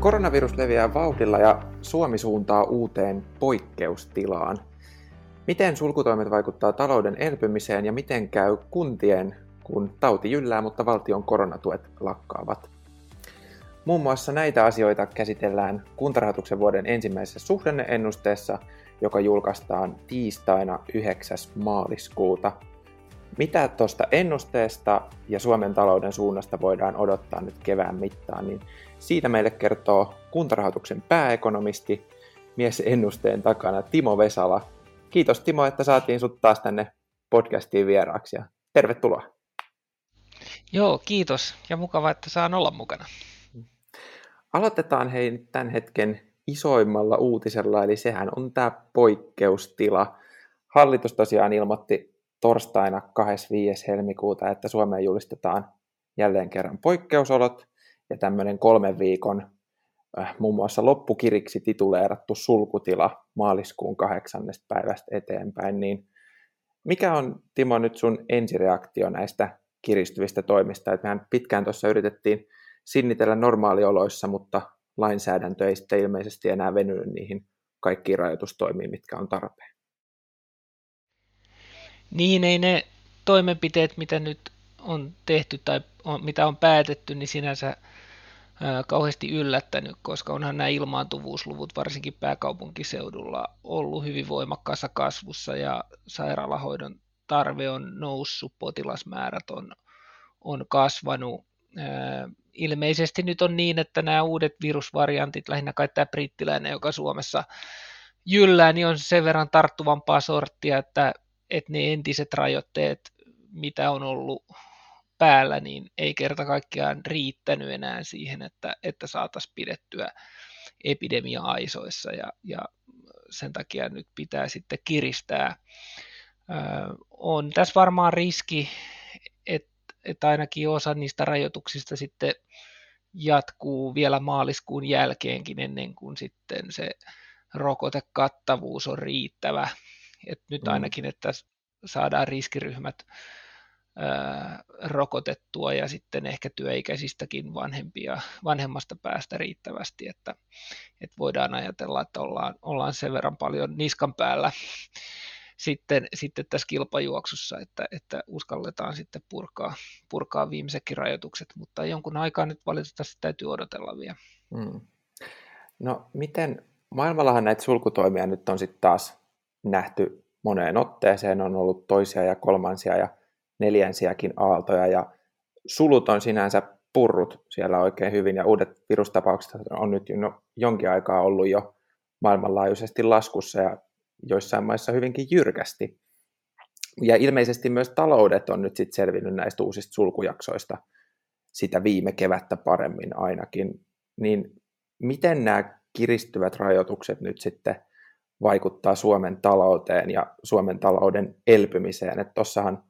Koronavirus leviää vauhdilla ja Suomi suuntaa uuteen poikkeustilaan. Miten sulkutoimet vaikuttaa talouden elpymiseen ja miten käy kuntien, kun tauti jyllää, mutta valtion koronatuet lakkaavat? Muun muassa näitä asioita käsitellään kuntarahoituksen vuoden ensimmäisessä suhdanneennusteessa, joka julkaistaan tiistaina 9. maaliskuuta. Mitä tuosta ennusteesta ja Suomen talouden suunnasta voidaan odottaa nyt kevään mittaan, niin siitä meille kertoo kuntarahoituksen pääekonomisti, mies ennusteen takana Timo Vesala. Kiitos Timo, että saatiin sut taas tänne podcastiin vieraaksi ja tervetuloa. Joo, kiitos ja mukava, että saan olla mukana. Aloitetaan hei tämän hetken isoimmalla uutisella, eli sehän on tämä poikkeustila. Hallitus tosiaan ilmoitti torstaina 25. helmikuuta, että Suomeen julistetaan jälleen kerran poikkeusolot tämmöinen kolmen viikon äh, muun muassa loppukiriksi tituleerattu sulkutila maaliskuun kahdeksannesta päivästä eteenpäin, niin mikä on Timo nyt sun ensireaktio näistä kiristyvistä toimista? Et mehän pitkään tuossa yritettiin sinnitellä normaalioloissa, mutta lainsäädäntö ei sitten ilmeisesti enää venynyt niihin kaikkiin rajoitustoimiin, mitkä on tarpeen. Niin, ei ne toimenpiteet, mitä nyt on tehty tai on, mitä on päätetty, niin sinänsä ää, kauheasti yllättänyt, koska onhan nämä ilmaantuvuusluvut varsinkin pääkaupunkiseudulla ollut hyvin voimakkaassa kasvussa ja sairaalahoidon tarve on noussut, potilasmäärät on, on kasvanut. Ää, ilmeisesti nyt on niin, että nämä uudet virusvariantit, lähinnä kai tämä brittiläinen, joka Suomessa jyllää, niin on sen verran tarttuvampaa sorttia, että, että ne entiset rajoitteet, mitä on ollut päällä, niin ei kerta kaikkiaan riittänyt enää siihen, että, että saataisiin pidettyä epidemia aisoissa ja, ja sen takia nyt pitää sitten kiristää. Öö, on tässä varmaan riski, että, että ainakin osa niistä rajoituksista sitten jatkuu vielä maaliskuun jälkeenkin ennen kuin sitten se rokotekattavuus on riittävä. Et nyt mm. ainakin, että saadaan riskiryhmät rokotettua ja sitten ehkä työikäisistäkin vanhempia, vanhemmasta päästä riittävästi, että, että voidaan ajatella, että ollaan, ollaan sen verran paljon niskan päällä sitten, sitten tässä kilpajuoksussa, että, että uskalletaan sitten purkaa, purkaa viimeisetkin rajoitukset, mutta jonkun aikaa nyt valitettavasti täytyy odotella vielä. Hmm. No miten, maailmallahan näitä sulkutoimia nyt on sitten taas nähty moneen otteeseen, on ollut toisia ja kolmansia ja neljänsiäkin aaltoja ja sulut on sinänsä purrut siellä oikein hyvin ja uudet virustapaukset on nyt jo jonkin aikaa ollut jo maailmanlaajuisesti laskussa ja joissain maissa hyvinkin jyrkästi. Ja ilmeisesti myös taloudet on nyt sitten selvinnyt näistä uusista sulkujaksoista sitä viime kevättä paremmin ainakin. Niin miten nämä kiristyvät rajoitukset nyt sitten vaikuttaa Suomen talouteen ja Suomen talouden elpymiseen? Että tuossahan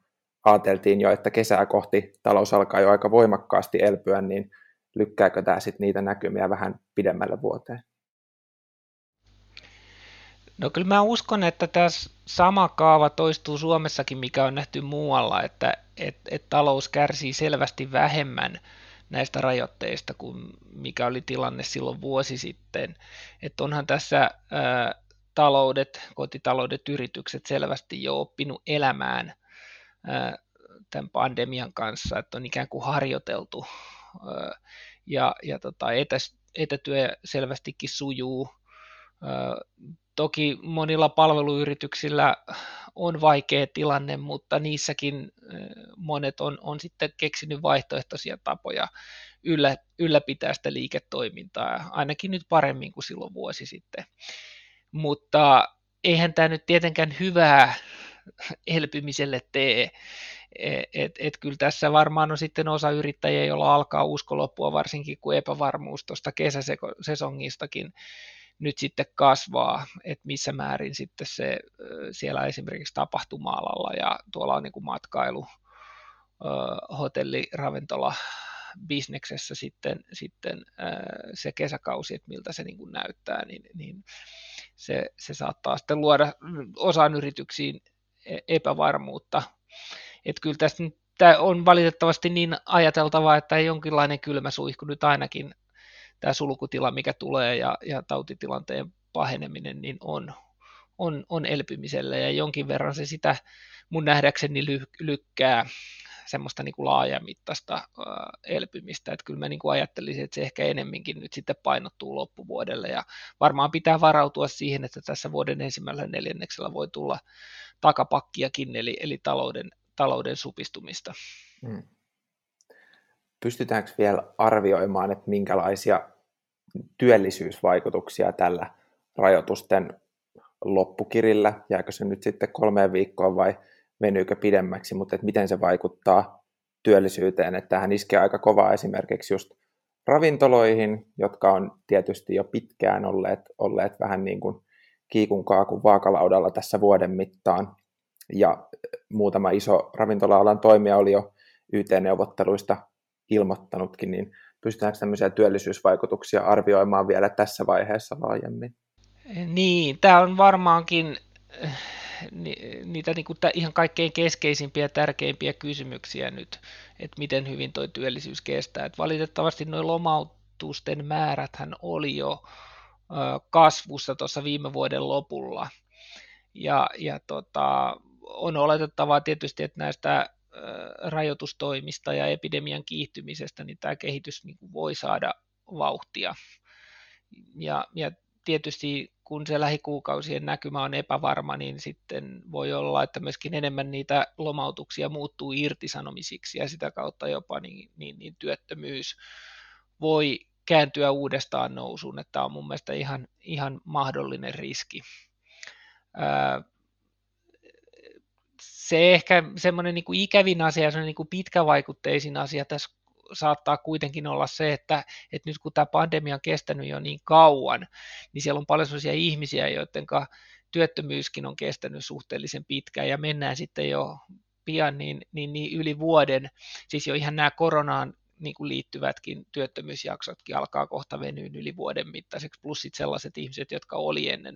ajateltiin jo, että kesää kohti talous alkaa jo aika voimakkaasti elpyä, niin lykkääkö tämä sitten niitä näkymiä vähän pidemmälle vuoteen? No kyllä mä uskon, että tässä sama kaava toistuu Suomessakin, mikä on nähty muualla, että et, et talous kärsii selvästi vähemmän näistä rajoitteista kuin mikä oli tilanne silloin vuosi sitten. Että onhan tässä ää, taloudet, kotitaloudet, yritykset selvästi jo oppinut elämään ää, tämän pandemian kanssa, että on ikään kuin harjoiteltu ja, ja tota, etä, etätyö selvästikin sujuu. Toki monilla palveluyrityksillä on vaikea tilanne, mutta niissäkin monet on, on sitten keksinyt vaihtoehtoisia tapoja yllä, ylläpitää sitä liiketoimintaa, ainakin nyt paremmin kuin silloin vuosi sitten. Mutta eihän tämä nyt tietenkään hyvää elpymiselle tee. Et, et, et kyllä tässä varmaan on sitten osa yrittäjiä, joilla alkaa usko loppua, varsinkin kun epävarmuus tuosta kesäsesongistakin nyt sitten kasvaa, että missä määrin sitten se siellä esimerkiksi tapahtuma-alalla ja tuolla on niin kuin matkailu, hotelli, ravintola, bisneksessä sitten, sitten se kesäkausi, että miltä se niin kuin näyttää, niin, niin se, se saattaa sitten luoda osaan yrityksiin epävarmuutta. Että kyllä tästä tämä on valitettavasti niin ajateltava, että jonkinlainen kylmä suihku nyt ainakin tämä sulkutila, mikä tulee ja, ja tautitilanteen paheneminen, niin on, on, on elpymisellä ja jonkin verran se sitä mun nähdäkseni ly, lykkää semmoista niin kuin laajamittaista elpymistä. Että kyllä mä niin kuin ajattelisin, että se ehkä enemminkin nyt sitten painottuu loppuvuodelle ja varmaan pitää varautua siihen, että tässä vuoden ensimmäisellä neljänneksellä voi tulla takapakkiakin, eli, eli talouden, talouden supistumista. Hmm. Pystytäänkö vielä arvioimaan, että minkälaisia työllisyysvaikutuksia tällä rajoitusten loppukirillä, jääkö se nyt sitten kolmeen viikkoon vai venyykö pidemmäksi, mutta että miten se vaikuttaa työllisyyteen, että tähän iskee aika kovaa esimerkiksi just ravintoloihin, jotka on tietysti jo pitkään olleet, olleet vähän niin kuin kiikun kaakun vaakalaudalla tässä vuoden mittaan. Ja muutama iso ravintola-alan toimija oli jo YT-neuvotteluista ilmoittanutkin, niin pystytäänkö tämmöisiä työllisyysvaikutuksia arvioimaan vielä tässä vaiheessa laajemmin? Niin, tämä on varmaankin niitä niin kuin ihan kaikkein keskeisimpiä ja tärkeimpiä kysymyksiä nyt, että miten hyvin tuo työllisyys kestää. Et valitettavasti nuo lomautusten määräthän oli jo kasvussa tuossa viime vuoden lopulla. Ja, ja tota, on oletettavaa tietysti, että näistä rajoitustoimista ja epidemian kiihtymisestä, niin tämä kehitys niin kuin voi saada vauhtia. Ja, ja tietysti kun se lähikuukausien näkymä on epävarma, niin sitten voi olla, että myöskin enemmän niitä lomautuksia muuttuu irtisanomisiksi ja sitä kautta jopa niin, niin, niin työttömyys voi kääntyä uudestaan nousuun, että tämä on mun mielestä ihan, ihan mahdollinen riski. se ehkä semmoinen niin ikävin asia, semmoinen niin pitkävaikutteisin asia tässä saattaa kuitenkin olla se, että, että nyt kun tämä pandemia on kestänyt jo niin kauan, niin siellä on paljon sellaisia ihmisiä, joiden työttömyyskin on kestänyt suhteellisen pitkään ja mennään sitten jo pian niin, niin, niin yli vuoden, siis jo ihan nämä koronaan niin kuin liittyvätkin työttömyysjaksotkin alkaa kohta venyä yli vuoden mittaiseksi, plus sitten sellaiset ihmiset, jotka oli ennen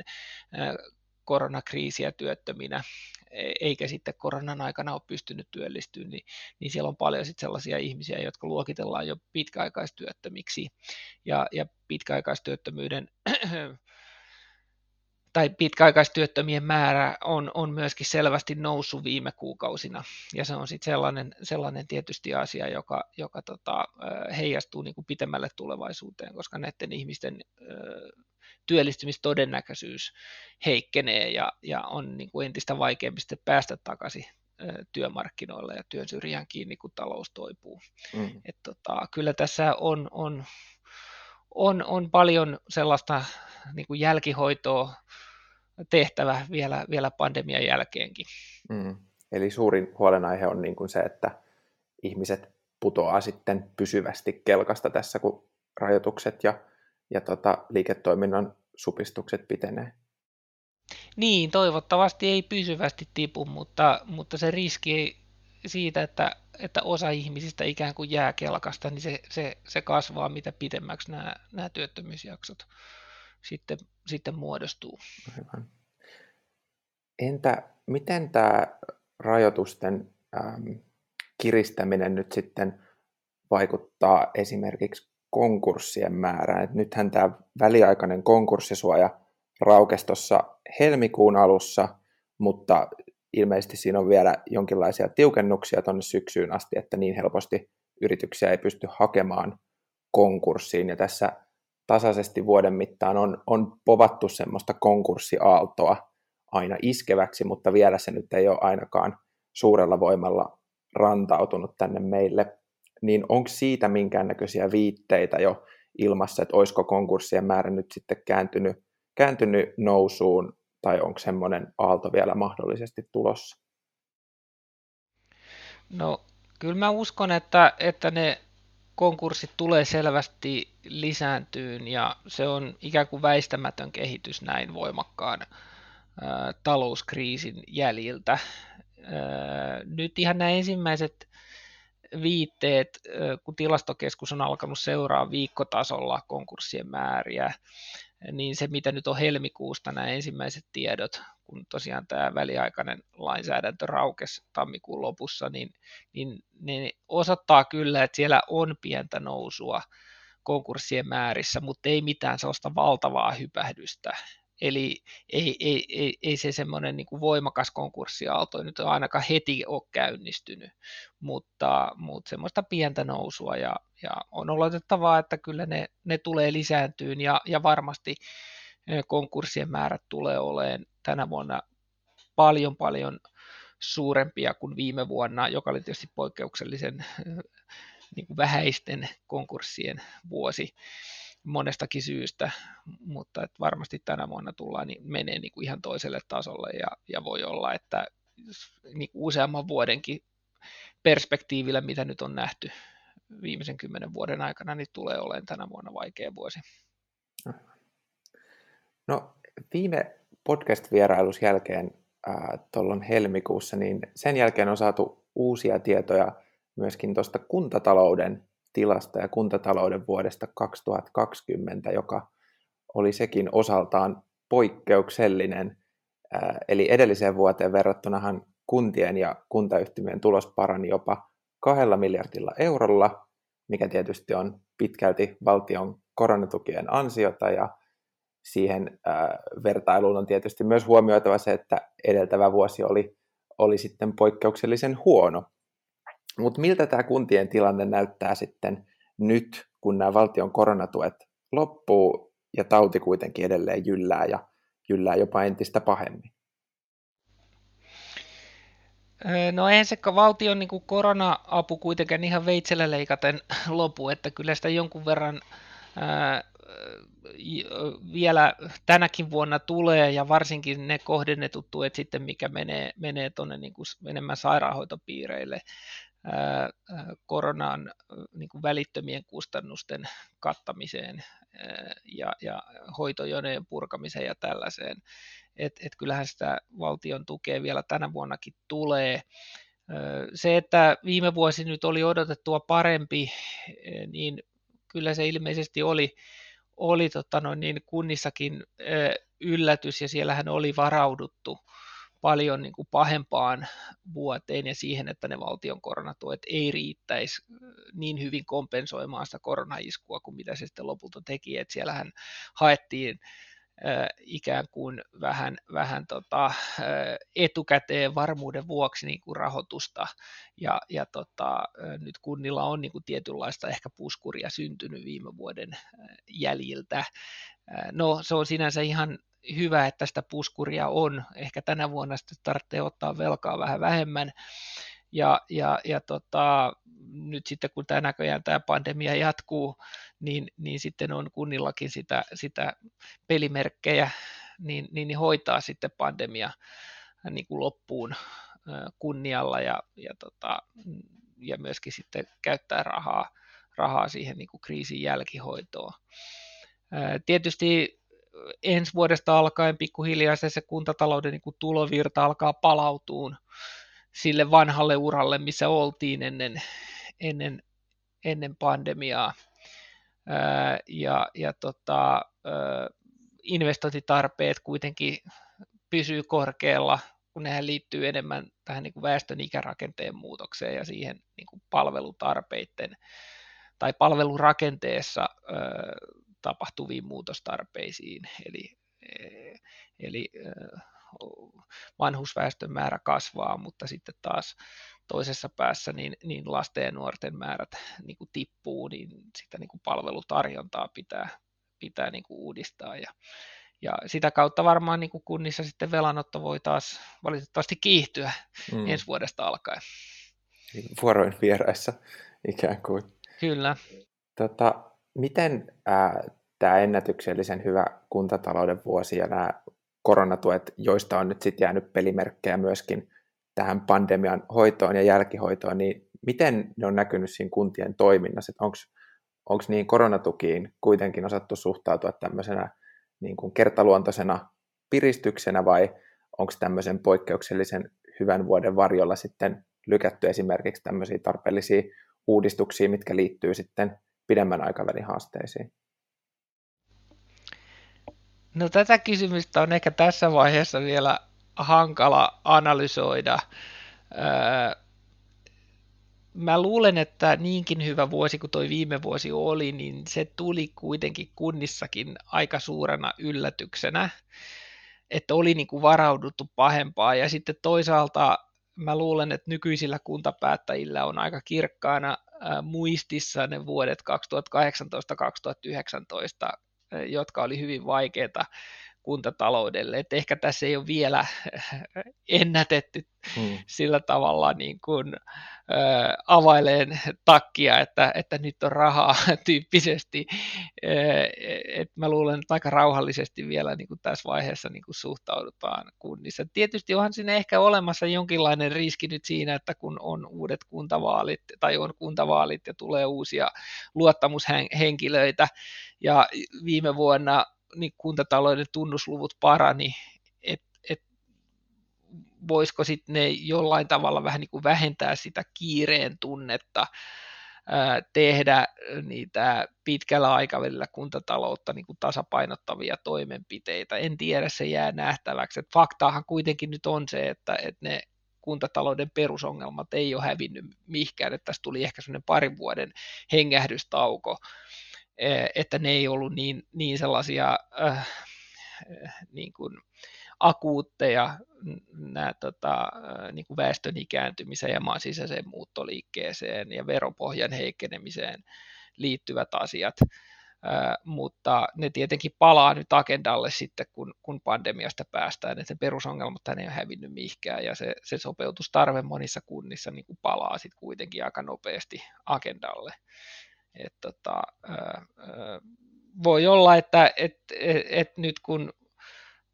koronakriisiä työttöminä, e, eikä sitten koronan aikana ole pystynyt työllistymään, niin, niin siellä on paljon sitten sellaisia ihmisiä, jotka luokitellaan jo pitkäaikaistyöttömiksi, ja, ja pitkäaikaistyöttömyyden tai pitkäaikaistyöttömien määrä on, on myöskin selvästi noussut viime kuukausina, ja se on sitten sellainen, sellainen tietysti asia, joka, joka tota, heijastuu niin kuin pitemmälle tulevaisuuteen, koska näiden ihmisten työllistymistodennäköisyys heikkenee ja, ja on niin kuin entistä vaikeampi sitten päästä takaisin työmarkkinoille ja työn syrjään kiinni, kun talous toipuu. Mm. Et tota, kyllä tässä on, on, on, on paljon sellaista niin kuin jälkihoitoa tehtävä vielä, vielä pandemian jälkeenkin. Mm. Eli suurin huolenaihe on niin kuin se, että ihmiset putoaa sitten pysyvästi kelkasta tässä, kun rajoitukset ja ja tota, liiketoiminnan supistukset pitenee. Niin, toivottavasti ei pysyvästi tipu, mutta, mutta se riski siitä, että, että osa ihmisistä ikään kuin jää kelkasta, niin se, se, se kasvaa mitä pidemmäksi nämä, nämä työttömyysjaksot sitten, sitten muodostuu. Hyvä. Entä miten tämä rajoitusten äm, kiristäminen nyt sitten vaikuttaa esimerkiksi konkurssien määrään. Et nythän tämä väliaikainen konkurssisuoja raukesi tuossa helmikuun alussa, mutta ilmeisesti siinä on vielä jonkinlaisia tiukennuksia tuonne syksyyn asti, että niin helposti yrityksiä ei pysty hakemaan konkurssiin. Ja tässä tasaisesti vuoden mittaan on, on povattu semmoista konkurssiaaltoa aina iskeväksi, mutta vielä se nyt ei ole ainakaan suurella voimalla rantautunut tänne meille niin onko siitä minkäännäköisiä viitteitä jo ilmassa, että olisiko konkurssien määrä nyt sitten kääntynyt, kääntynyt nousuun, tai onko semmoinen aalto vielä mahdollisesti tulossa? No kyllä mä uskon, että, että ne konkurssit tulee selvästi lisääntyyn ja se on ikään kuin väistämätön kehitys näin voimakkaan talouskriisin jäljiltä. Nyt ihan nämä ensimmäiset viitteet, kun tilastokeskus on alkanut seuraa viikkotasolla konkurssien määriä, niin se mitä nyt on helmikuusta nämä ensimmäiset tiedot, kun tosiaan tämä väliaikainen lainsäädäntö raukesi tammikuun lopussa, niin, niin ne osoittaa kyllä, että siellä on pientä nousua, konkurssien määrissä, mutta ei mitään sellaista valtavaa hypähdystä. Eli ei, ei, ei, ei se semmoinen niin voimakas konkurssiaalto nyt ainakaan heti ole käynnistynyt, mutta, mutta semmoista pientä nousua ja, ja on oletettavaa, että kyllä ne, ne tulee lisääntyyn ja, ja varmasti konkurssien määrät tulee olemaan tänä vuonna paljon paljon suurempia kuin viime vuonna, joka oli tietysti poikkeuksellisen niin kuin vähäisten konkurssien vuosi monestakin syystä, mutta että varmasti tänä vuonna tullaan niin menee niin kuin ihan toiselle tasolle ja, ja voi olla, että niin kuin useamman vuodenkin perspektiivillä, mitä nyt on nähty viimeisen kymmenen vuoden aikana, niin tulee olemaan tänä vuonna vaikea vuosi. No viime podcast-vierailus jälkeen tuolloin helmikuussa, niin sen jälkeen on saatu uusia tietoja myöskin tuosta kuntatalouden tilasta ja kuntatalouden vuodesta 2020, joka oli sekin osaltaan poikkeuksellinen. Eli edelliseen vuoteen verrattunahan kuntien ja kuntayhtymien tulos parani jopa kahdella miljardilla eurolla, mikä tietysti on pitkälti valtion koronatukien ansiota ja siihen vertailuun on tietysti myös huomioitava se, että edeltävä vuosi oli, oli sitten poikkeuksellisen huono. Mutta miltä tämä kuntien tilanne näyttää sitten nyt, kun nämä valtion koronatuet loppuu ja tauti kuitenkin edelleen jyllää ja jyllää jopa entistä pahemmin? No eihän se valtion niin korona-apu kuitenkaan ihan veitsellä leikaten lopu, että kyllä sitä jonkun verran ää, vielä tänäkin vuonna tulee ja varsinkin ne kohdennetut tuet sitten, mikä menee, menee tuonne niin kuin enemmän sairaanhoitopiireille koronan niin kuin välittömien kustannusten kattamiseen ja, ja hoitojonojen purkamiseen ja tällaiseen. Et, et kyllähän sitä valtion tukea vielä tänä vuonnakin tulee. Se, että viime vuosi nyt oli odotettua parempi, niin kyllä se ilmeisesti oli, oli tota noin, niin kunnissakin yllätys ja siellähän oli varauduttu paljon niin kuin pahempaan vuoteen ja siihen, että ne valtion koronatuet ei riittäisi niin hyvin kompensoimaan sitä koronaiskua kuin mitä se sitten lopulta teki. että siellähän haettiin ikään kuin vähän, vähän tota, etukäteen varmuuden vuoksi niin kuin rahoitusta ja, ja tota, nyt kunnilla on niin kuin tietynlaista ehkä puskuria syntynyt viime vuoden jäljiltä. No se on sinänsä ihan hyvä, että sitä puskuria on. Ehkä tänä vuonna sitten tarvitsee ottaa velkaa vähän vähemmän. Ja, ja, ja tota, nyt sitten kun tämä näköjään tämä pandemia jatkuu, niin, niin sitten on kunnillakin sitä, sitä pelimerkkejä, niin, niin, niin hoitaa sitten pandemia niin kuin loppuun kunnialla ja, ja, tota, ja myöskin sitten käyttää rahaa, rahaa siihen niin kuin kriisin jälkihoitoon. Tietysti ensi vuodesta alkaen pikkuhiljaa se, se kuntatalouden niin kuin tulovirta alkaa palautuun sille vanhalle uralle, missä oltiin ennen, ennen, ennen pandemiaa. Ja ja tota, investointitarpeet kuitenkin pysyy korkealla, kun nehän liittyy enemmän tähän niin kuin väestön ikärakenteen muutokseen ja siihen niin kuin palvelutarpeiden tai palvelurakenteessa ää, tapahtuviin muutostarpeisiin. Eli, eli vanhusväestön määrä kasvaa, mutta sitten taas toisessa päässä niin, niin lasten ja nuorten määrät niin kuin tippuu, niin sitä niin kuin palvelutarjontaa pitää, pitää niin kuin uudistaa. Ja, ja sitä kautta varmaan niin kuin kunnissa sitten velanotto voi taas valitettavasti kiihtyä mm. ensi vuodesta alkaen. Vuoroin vieraissa ikään kuin. Kyllä. Tota, miten ää, tämä ennätyksellisen hyvä kuntatalouden vuosi ja nämä koronatuet, joista on nyt sitten jäänyt pelimerkkejä myöskin tähän pandemian hoitoon ja jälkihoitoon, niin miten ne on näkynyt siinä kuntien toiminnassa? Onko niin koronatukiin kuitenkin osattu suhtautua tämmöisenä niin kuin kertaluontoisena piristyksenä vai onko tämmöisen poikkeuksellisen hyvän vuoden varjolla sitten lykätty esimerkiksi tämmöisiä tarpeellisia uudistuksia, mitkä liittyy sitten pidemmän aikavälin haasteisiin? No tätä kysymystä on ehkä tässä vaiheessa vielä hankala analysoida. mä luulen, että niinkin hyvä vuosi kuin toi viime vuosi oli, niin se tuli kuitenkin kunnissakin aika suurena yllätyksenä, että oli niin kuin varauduttu pahempaa. Ja sitten toisaalta mä luulen, että nykyisillä kuntapäättäjillä on aika kirkkaana muistissa ne vuodet 2018-2019, jotka oli hyvin vaikeita kuntataloudelle. Et ehkä tässä ei ole vielä ennätetty hmm. sillä tavalla niin kuin, ä, availeen takkia, että, että nyt on rahaa tyyppisesti. Et mä luulen, että aika rauhallisesti vielä niin kuin tässä vaiheessa niin kuin suhtaudutaan kunnissa. Tietysti onhan sinne ehkä olemassa jonkinlainen riski nyt siinä, että kun on uudet kuntavaalit tai on kuntavaalit ja tulee uusia luottamushenkilöitä ja viime vuonna niin kuntatalouden tunnusluvut parani, että et, voisiko sitten ne jollain tavalla vähän niin kuin vähentää sitä kiireen tunnetta, tehdä niitä pitkällä aikavälillä kuntataloutta niin kuin tasapainottavia toimenpiteitä. En tiedä, se jää nähtäväksi. Et faktaahan kuitenkin nyt on se, että, että ne kuntatalouden perusongelmat ei ole hävinnyt mihinkään, että tässä tuli ehkä sellainen parin vuoden hengähdystauko, että ne ei ollut niin, niin sellaisia äh, niin kuin akuutteja nämä tota, äh, niin kuin väestön ikääntymiseen ja maan sisäiseen muuttoliikkeeseen ja veropohjan heikkenemiseen liittyvät asiat, äh, mutta ne tietenkin palaa nyt agendalle sitten, kun, kun pandemiasta päästään, että perusongelmat ei ole hävinnyt mihinkään ja se, se sopeutustarve monissa kunnissa niin kuin palaa sitten kuitenkin aika nopeasti agendalle. Et tota, voi olla, että et, et, et nyt kun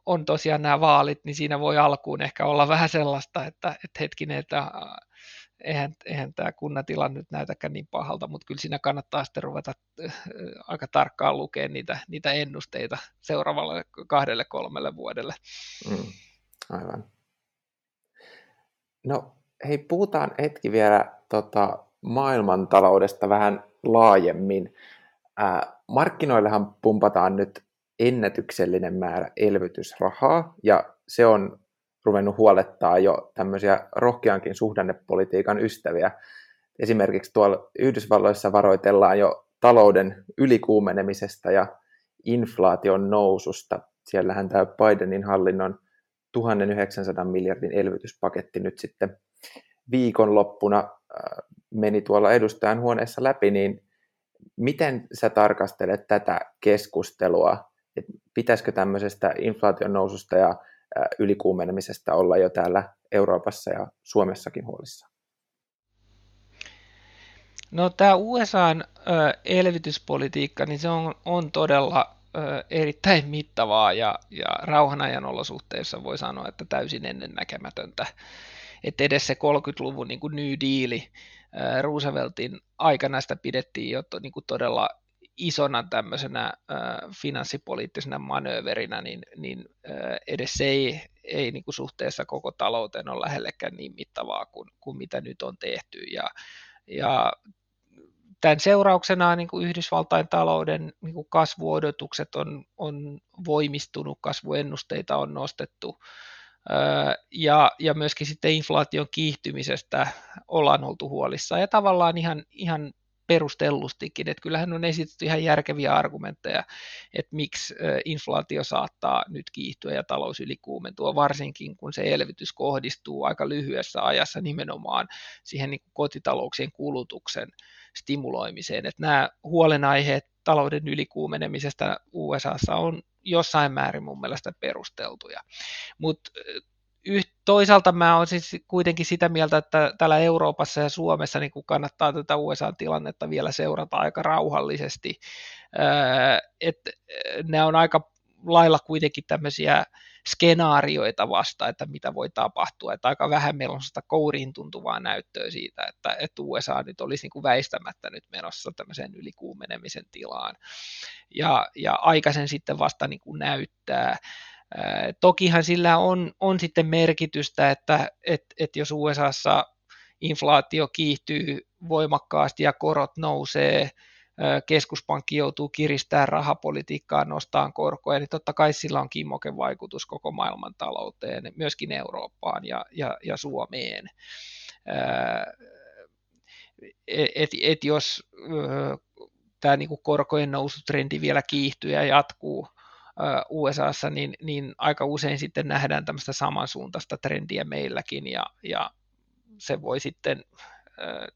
on tosiaan nämä vaalit, niin siinä voi alkuun ehkä olla vähän sellaista, että, että hetkinen, että eihän, eihän tämä kunnatila nyt näytäkään niin pahalta, mutta kyllä siinä kannattaa sitten ruveta aika tarkkaan lukea niitä, niitä ennusteita seuraavalle kahdelle kolmelle vuodelle. Mm, aivan. No hei, puhutaan hetki vielä tota, maailmantaloudesta vähän laajemmin. Markkinoillehan pumpataan nyt ennätyksellinen määrä elvytysrahaa, ja se on ruvennut huolettaa jo tämmöisiä rohkeankin suhdannepolitiikan ystäviä. Esimerkiksi tuolla Yhdysvalloissa varoitellaan jo talouden ylikuumenemisesta ja inflaation noususta. Siellähän tämä Bidenin hallinnon 1900 miljardin elvytyspaketti nyt sitten viikonloppuna meni tuolla edustajan huoneessa läpi, niin miten sä tarkastelet tätä keskustelua? Et pitäisikö tämmöisestä inflaation noususta ja ylikuumenemisesta olla jo täällä Euroopassa ja Suomessakin huolissa? No tämä USAn elvytyspolitiikka, niin se on, on todella erittäin mittavaa ja, ja rauhanajan olosuhteissa voi sanoa, että täysin ennennäkemätöntä. Että edes se 30-luvun niin kuin New Deal, Rooseveltin aikana sitä pidettiin jo to, niin kuin todella isona tämmöisenä äh, finanssipoliittisena manööverinä, niin, niin äh, edes se ei, ei niin kuin suhteessa koko talouteen ole lähellekään niin mittavaa kuin, kuin mitä nyt on tehty. Ja, ja tämän seurauksena niin kuin Yhdysvaltain talouden niin kuin kasvuodotukset on, on voimistunut, kasvuennusteita on nostettu, ja, ja myöskin sitten inflaation kiihtymisestä ollaan oltu huolissaan ja tavallaan ihan, ihan perustellustikin, että kyllähän on esitetty ihan järkeviä argumentteja, että miksi inflaatio saattaa nyt kiihtyä ja talous ylikuumentua, varsinkin kun se elvytys kohdistuu aika lyhyessä ajassa nimenomaan siihen niin kuin kotitalouksien kulutuksen stimuloimiseen. Että nämä huolenaiheet talouden ylikuumenemisesta USAssa on jossain määrin mun mielestä perusteltuja. Mutta toisaalta mä olen siis kuitenkin sitä mieltä, että täällä Euroopassa ja Suomessa niin kuin kannattaa tätä USA-tilannetta vielä seurata aika rauhallisesti. Että ne on aika lailla kuitenkin tämmöisiä skenaarioita vasta, että mitä voi tapahtua. Että aika vähän meillä on sitä kouriin tuntuvaa näyttöä siitä, että, että USA nyt olisi niin kuin väistämättä nyt menossa tämmöiseen ylikuumenemisen tilaan. Ja, ja aikaisen sitten vasta niin kuin näyttää. Tokihan sillä on, on sitten merkitystä, että et, et jos USAssa inflaatio kiihtyy voimakkaasti ja korot nousee, keskuspankki joutuu kiristämään rahapolitiikkaa, nostaa korkoja, niin totta kai sillä on kimmoken vaikutus koko maailman talouteen, myöskin Eurooppaan ja, ja, ja Suomeen. et, et jos tämä niin korkojen nousutrendi vielä kiihtyy ja jatkuu USAssa, niin, niin aika usein sitten nähdään tämmöistä samansuuntaista trendiä meilläkin ja, ja se voi sitten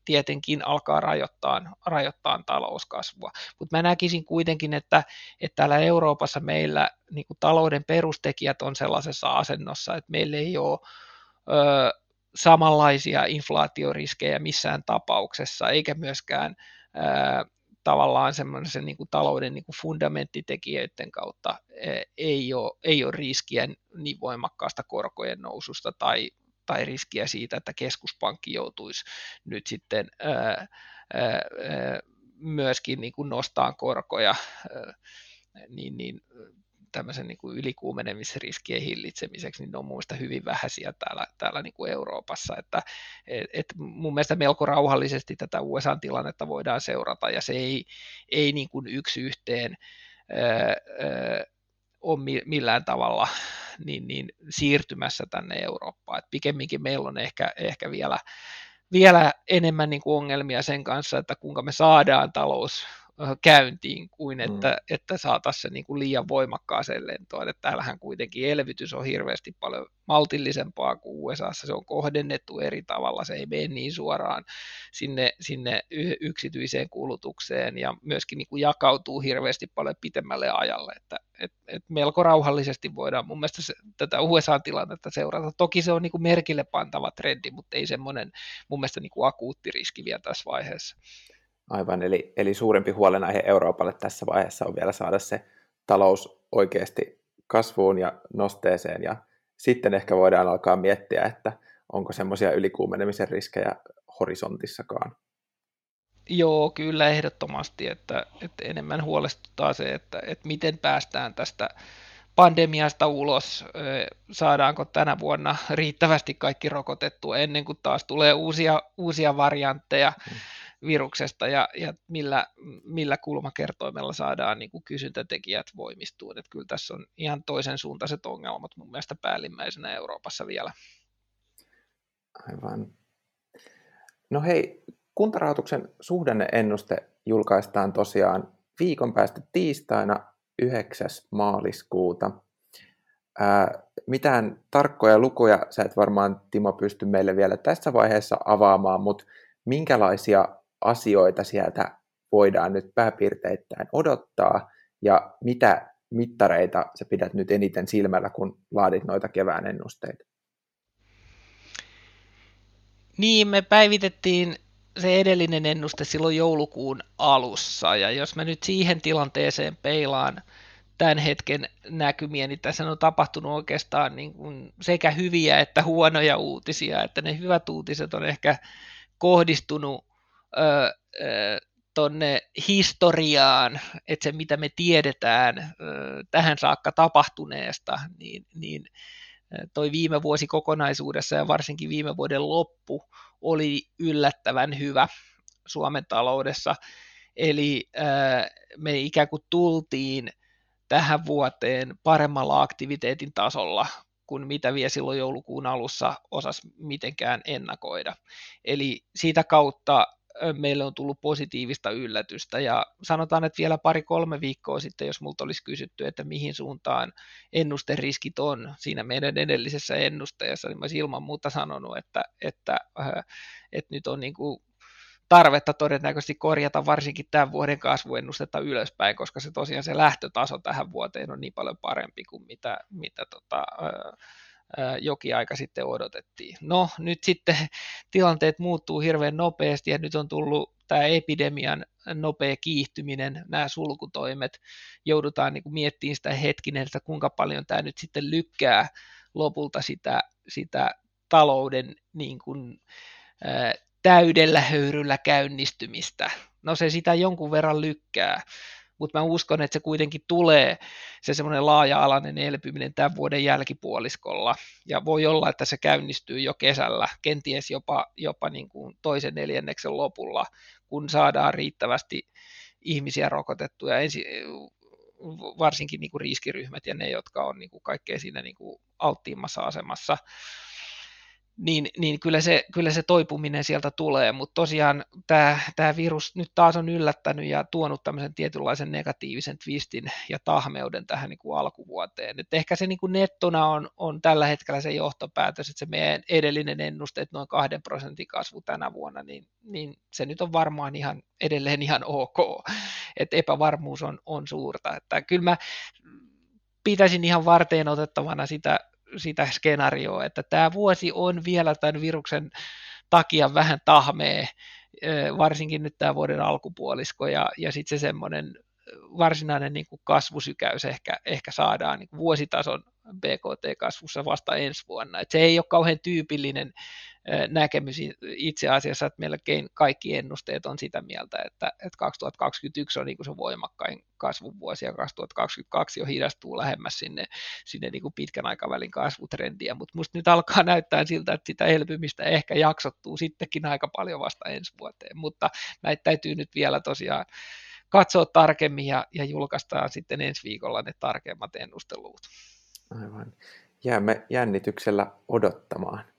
tietenkin alkaa rajoittaa, rajoittaa talouskasvua. Mutta mä näkisin kuitenkin, että, että täällä Euroopassa meillä niin kuin talouden perustekijät on sellaisessa asennossa, että meillä ei ole ö, samanlaisia inflaatioriskejä missään tapauksessa, eikä myöskään ö, tavallaan semmoisen niin kuin talouden niin kuin kautta ei ole, ei ole riskiä niin voimakkaasta korkojen noususta tai, tai riskiä siitä, että keskuspankki joutuisi nyt sitten ää, ää, myöskin niin kuin korkoja, niin, niin tämmöisen niin kuin ylikuumenemisriskien hillitsemiseksi, niin ne on muista hyvin vähäisiä täällä, täällä niin kuin Euroopassa. Että, et, et mun mielestä melko rauhallisesti tätä USA-tilannetta voidaan seurata, ja se ei, ei niin kuin yksi yhteen ää, ää, ole millään tavalla niin, niin siirtymässä tänne Eurooppaan. Et pikemminkin meillä on ehkä, ehkä vielä, vielä enemmän niin kuin ongelmia sen kanssa, että kuinka me saadaan talous käyntiin kuin että, mm. että saataisiin se niin kuin liian voimakkaaseen lentoon. Että täällähän kuitenkin elvytys on hirveästi paljon maltillisempaa kuin USAssa, se on kohdennettu eri tavalla, se ei mene niin suoraan sinne, sinne yksityiseen kulutukseen ja myöskin niin kuin jakautuu hirveästi paljon pitemmälle ajalle, että et, et melko rauhallisesti voidaan mun mielestä se, tätä USA-tilannetta seurata. Toki se on niin kuin merkille pantava trendi, mutta ei semmoinen mun mielestä niin kuin akuutti riski vielä tässä vaiheessa. Aivan, eli, eli suurempi huolenaihe Euroopalle tässä vaiheessa on vielä saada se talous oikeasti kasvuun ja nosteeseen, ja sitten ehkä voidaan alkaa miettiä, että onko semmoisia ylikuumenemisen riskejä horisontissakaan. Joo, kyllä ehdottomasti, että, että enemmän huolestuttaa se, että, että miten päästään tästä pandemiasta ulos, saadaanko tänä vuonna riittävästi kaikki rokotettua ennen kuin taas tulee uusia, uusia variantteja. Mm viruksesta ja, ja millä, millä kulmakertoimella saadaan niin kuin kysyntätekijät voimistuun. Että kyllä tässä on ihan toisen suuntaiset ongelmat mun mielestä päällimmäisenä Euroopassa vielä. Aivan. No hei, kuntarahoituksen suhdanneennuste julkaistaan tosiaan viikon päästä tiistaina 9. maaliskuuta. Ää, mitään tarkkoja lukuja sä et varmaan Timo pysty meille vielä tässä vaiheessa avaamaan, mutta minkälaisia asioita sieltä voidaan nyt pääpiirteittäin odottaa ja mitä mittareita sä pidät nyt eniten silmällä, kun laadit noita kevään ennusteita? Niin, me päivitettiin se edellinen ennuste silloin joulukuun alussa, ja jos mä nyt siihen tilanteeseen peilaan tämän hetken näkymiä, niin tässä on tapahtunut oikeastaan niin kuin sekä hyviä että huonoja uutisia, että ne hyvät uutiset on ehkä kohdistunut tonne historiaan, että se mitä me tiedetään tähän saakka tapahtuneesta, niin, niin toi viime vuosi kokonaisuudessa ja varsinkin viime vuoden loppu oli yllättävän hyvä Suomen taloudessa. Eli me ikään kuin tultiin tähän vuoteen paremmalla aktiviteetin tasolla kuin mitä vielä silloin joulukuun alussa osas mitenkään ennakoida. Eli siitä kautta meille on tullut positiivista yllätystä. Ja sanotaan, että vielä pari-kolme viikkoa sitten, jos multa olisi kysytty, että mihin suuntaan ennusteriskit on siinä meidän edellisessä ennusteessa, niin mä olisin ilman muuta sanonut, että, että, että nyt on niin kuin tarvetta todennäköisesti korjata varsinkin tämän vuoden kasvuennustetta ylöspäin, koska se tosiaan se lähtötaso tähän vuoteen on niin paljon parempi kuin mitä, mitä tota, jokin aika sitten odotettiin. No nyt sitten tilanteet muuttuu hirveän nopeasti ja nyt on tullut tämä epidemian nopea kiihtyminen, nämä sulkutoimet, joudutaan niin miettimään sitä hetkinen, että kuinka paljon tämä nyt sitten lykkää lopulta sitä, sitä talouden niin kuin, täydellä höyryllä käynnistymistä. No se sitä jonkun verran lykkää, mutta mä uskon, että se kuitenkin tulee, se semmoinen laaja-alainen elpyminen tämän vuoden jälkipuoliskolla, ja voi olla, että se käynnistyy jo kesällä, kenties jopa, jopa niin kuin toisen neljänneksen lopulla, kun saadaan riittävästi ihmisiä rokotettuja, ensi, varsinkin niin kuin riskiryhmät ja ne, jotka on niin kuin kaikkein siinä niin kuin alttiimmassa asemassa. Niin, niin kyllä, se, kyllä se toipuminen sieltä tulee, mutta tosiaan tämä, tämä virus nyt taas on yllättänyt ja tuonut tämmöisen tietynlaisen negatiivisen twistin ja tahmeuden tähän niin kuin alkuvuoteen. Et ehkä se niin kuin nettona on, on tällä hetkellä se johtopäätös, että se meidän edellinen ennuste, että noin kahden prosentin kasvu tänä vuonna, niin, niin se nyt on varmaan ihan edelleen ihan ok, että epävarmuus on, on suurta. Että kyllä mä pitäisin ihan varteen otettavana sitä, sitä skenaarioa, että tämä vuosi on vielä tämän viruksen takia vähän tahmee, varsinkin nyt tämä vuoden alkupuolisko, ja, ja sitten se semmoinen varsinainen niin kuin kasvusykäys ehkä, ehkä saadaan niin kuin vuositason BKT-kasvussa vasta ensi vuonna. Et se ei ole kauhean tyypillinen näkemys itse asiassa, että melkein kaikki ennusteet on sitä mieltä, että, että 2021 on niin kuin se voimakkain kasvun vuosi ja 2022 jo hidastuu lähemmäs sinne, sinne niin kuin pitkän aikavälin kasvutrendiä, mutta musta nyt alkaa näyttää siltä, että sitä elpymistä ehkä jaksottuu sittenkin aika paljon vasta ensi vuoteen, mutta näitä täytyy nyt vielä tosiaan katsoa tarkemmin ja, ja julkaistaan sitten ensi viikolla ne tarkemmat ennusteluvut. Aivan. Jäämme jännityksellä odottamaan.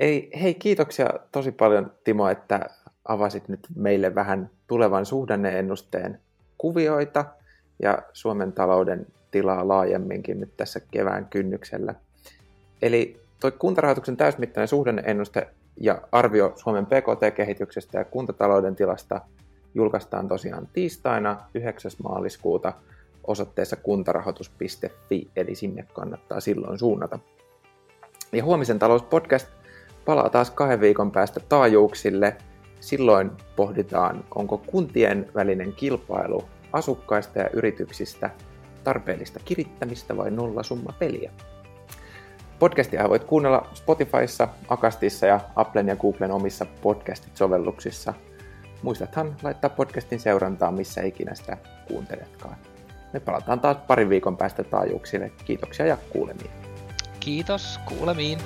Ei, hei, kiitoksia tosi paljon Timo, että avasit nyt meille vähän tulevan suhdanneennusteen kuvioita ja Suomen talouden tilaa laajemminkin nyt tässä kevään kynnyksellä. Eli tuo kuntarahoituksen täysmittainen suhdanneennuste ja arvio Suomen PKT-kehityksestä ja kuntatalouden tilasta julkaistaan tosiaan tiistaina 9. maaliskuuta osoitteessa kuntarahoitus.fi, eli sinne kannattaa silloin suunnata. Ja huomisen talouspodcast palaa taas kahden viikon päästä taajuuksille. Silloin pohditaan, onko kuntien välinen kilpailu asukkaista ja yrityksistä tarpeellista kirittämistä vai nollasumma peliä. Podcastia voit kuunnella Spotifyssa, Akastissa ja Applen ja Googlen omissa podcastit-sovelluksissa. Muistathan laittaa podcastin seurantaa missä ikinä sitä kuunteletkaan. Me palataan taas parin viikon päästä taajuuksille. Kiitoksia ja kuulemiin. Kiitos, kuulemiin.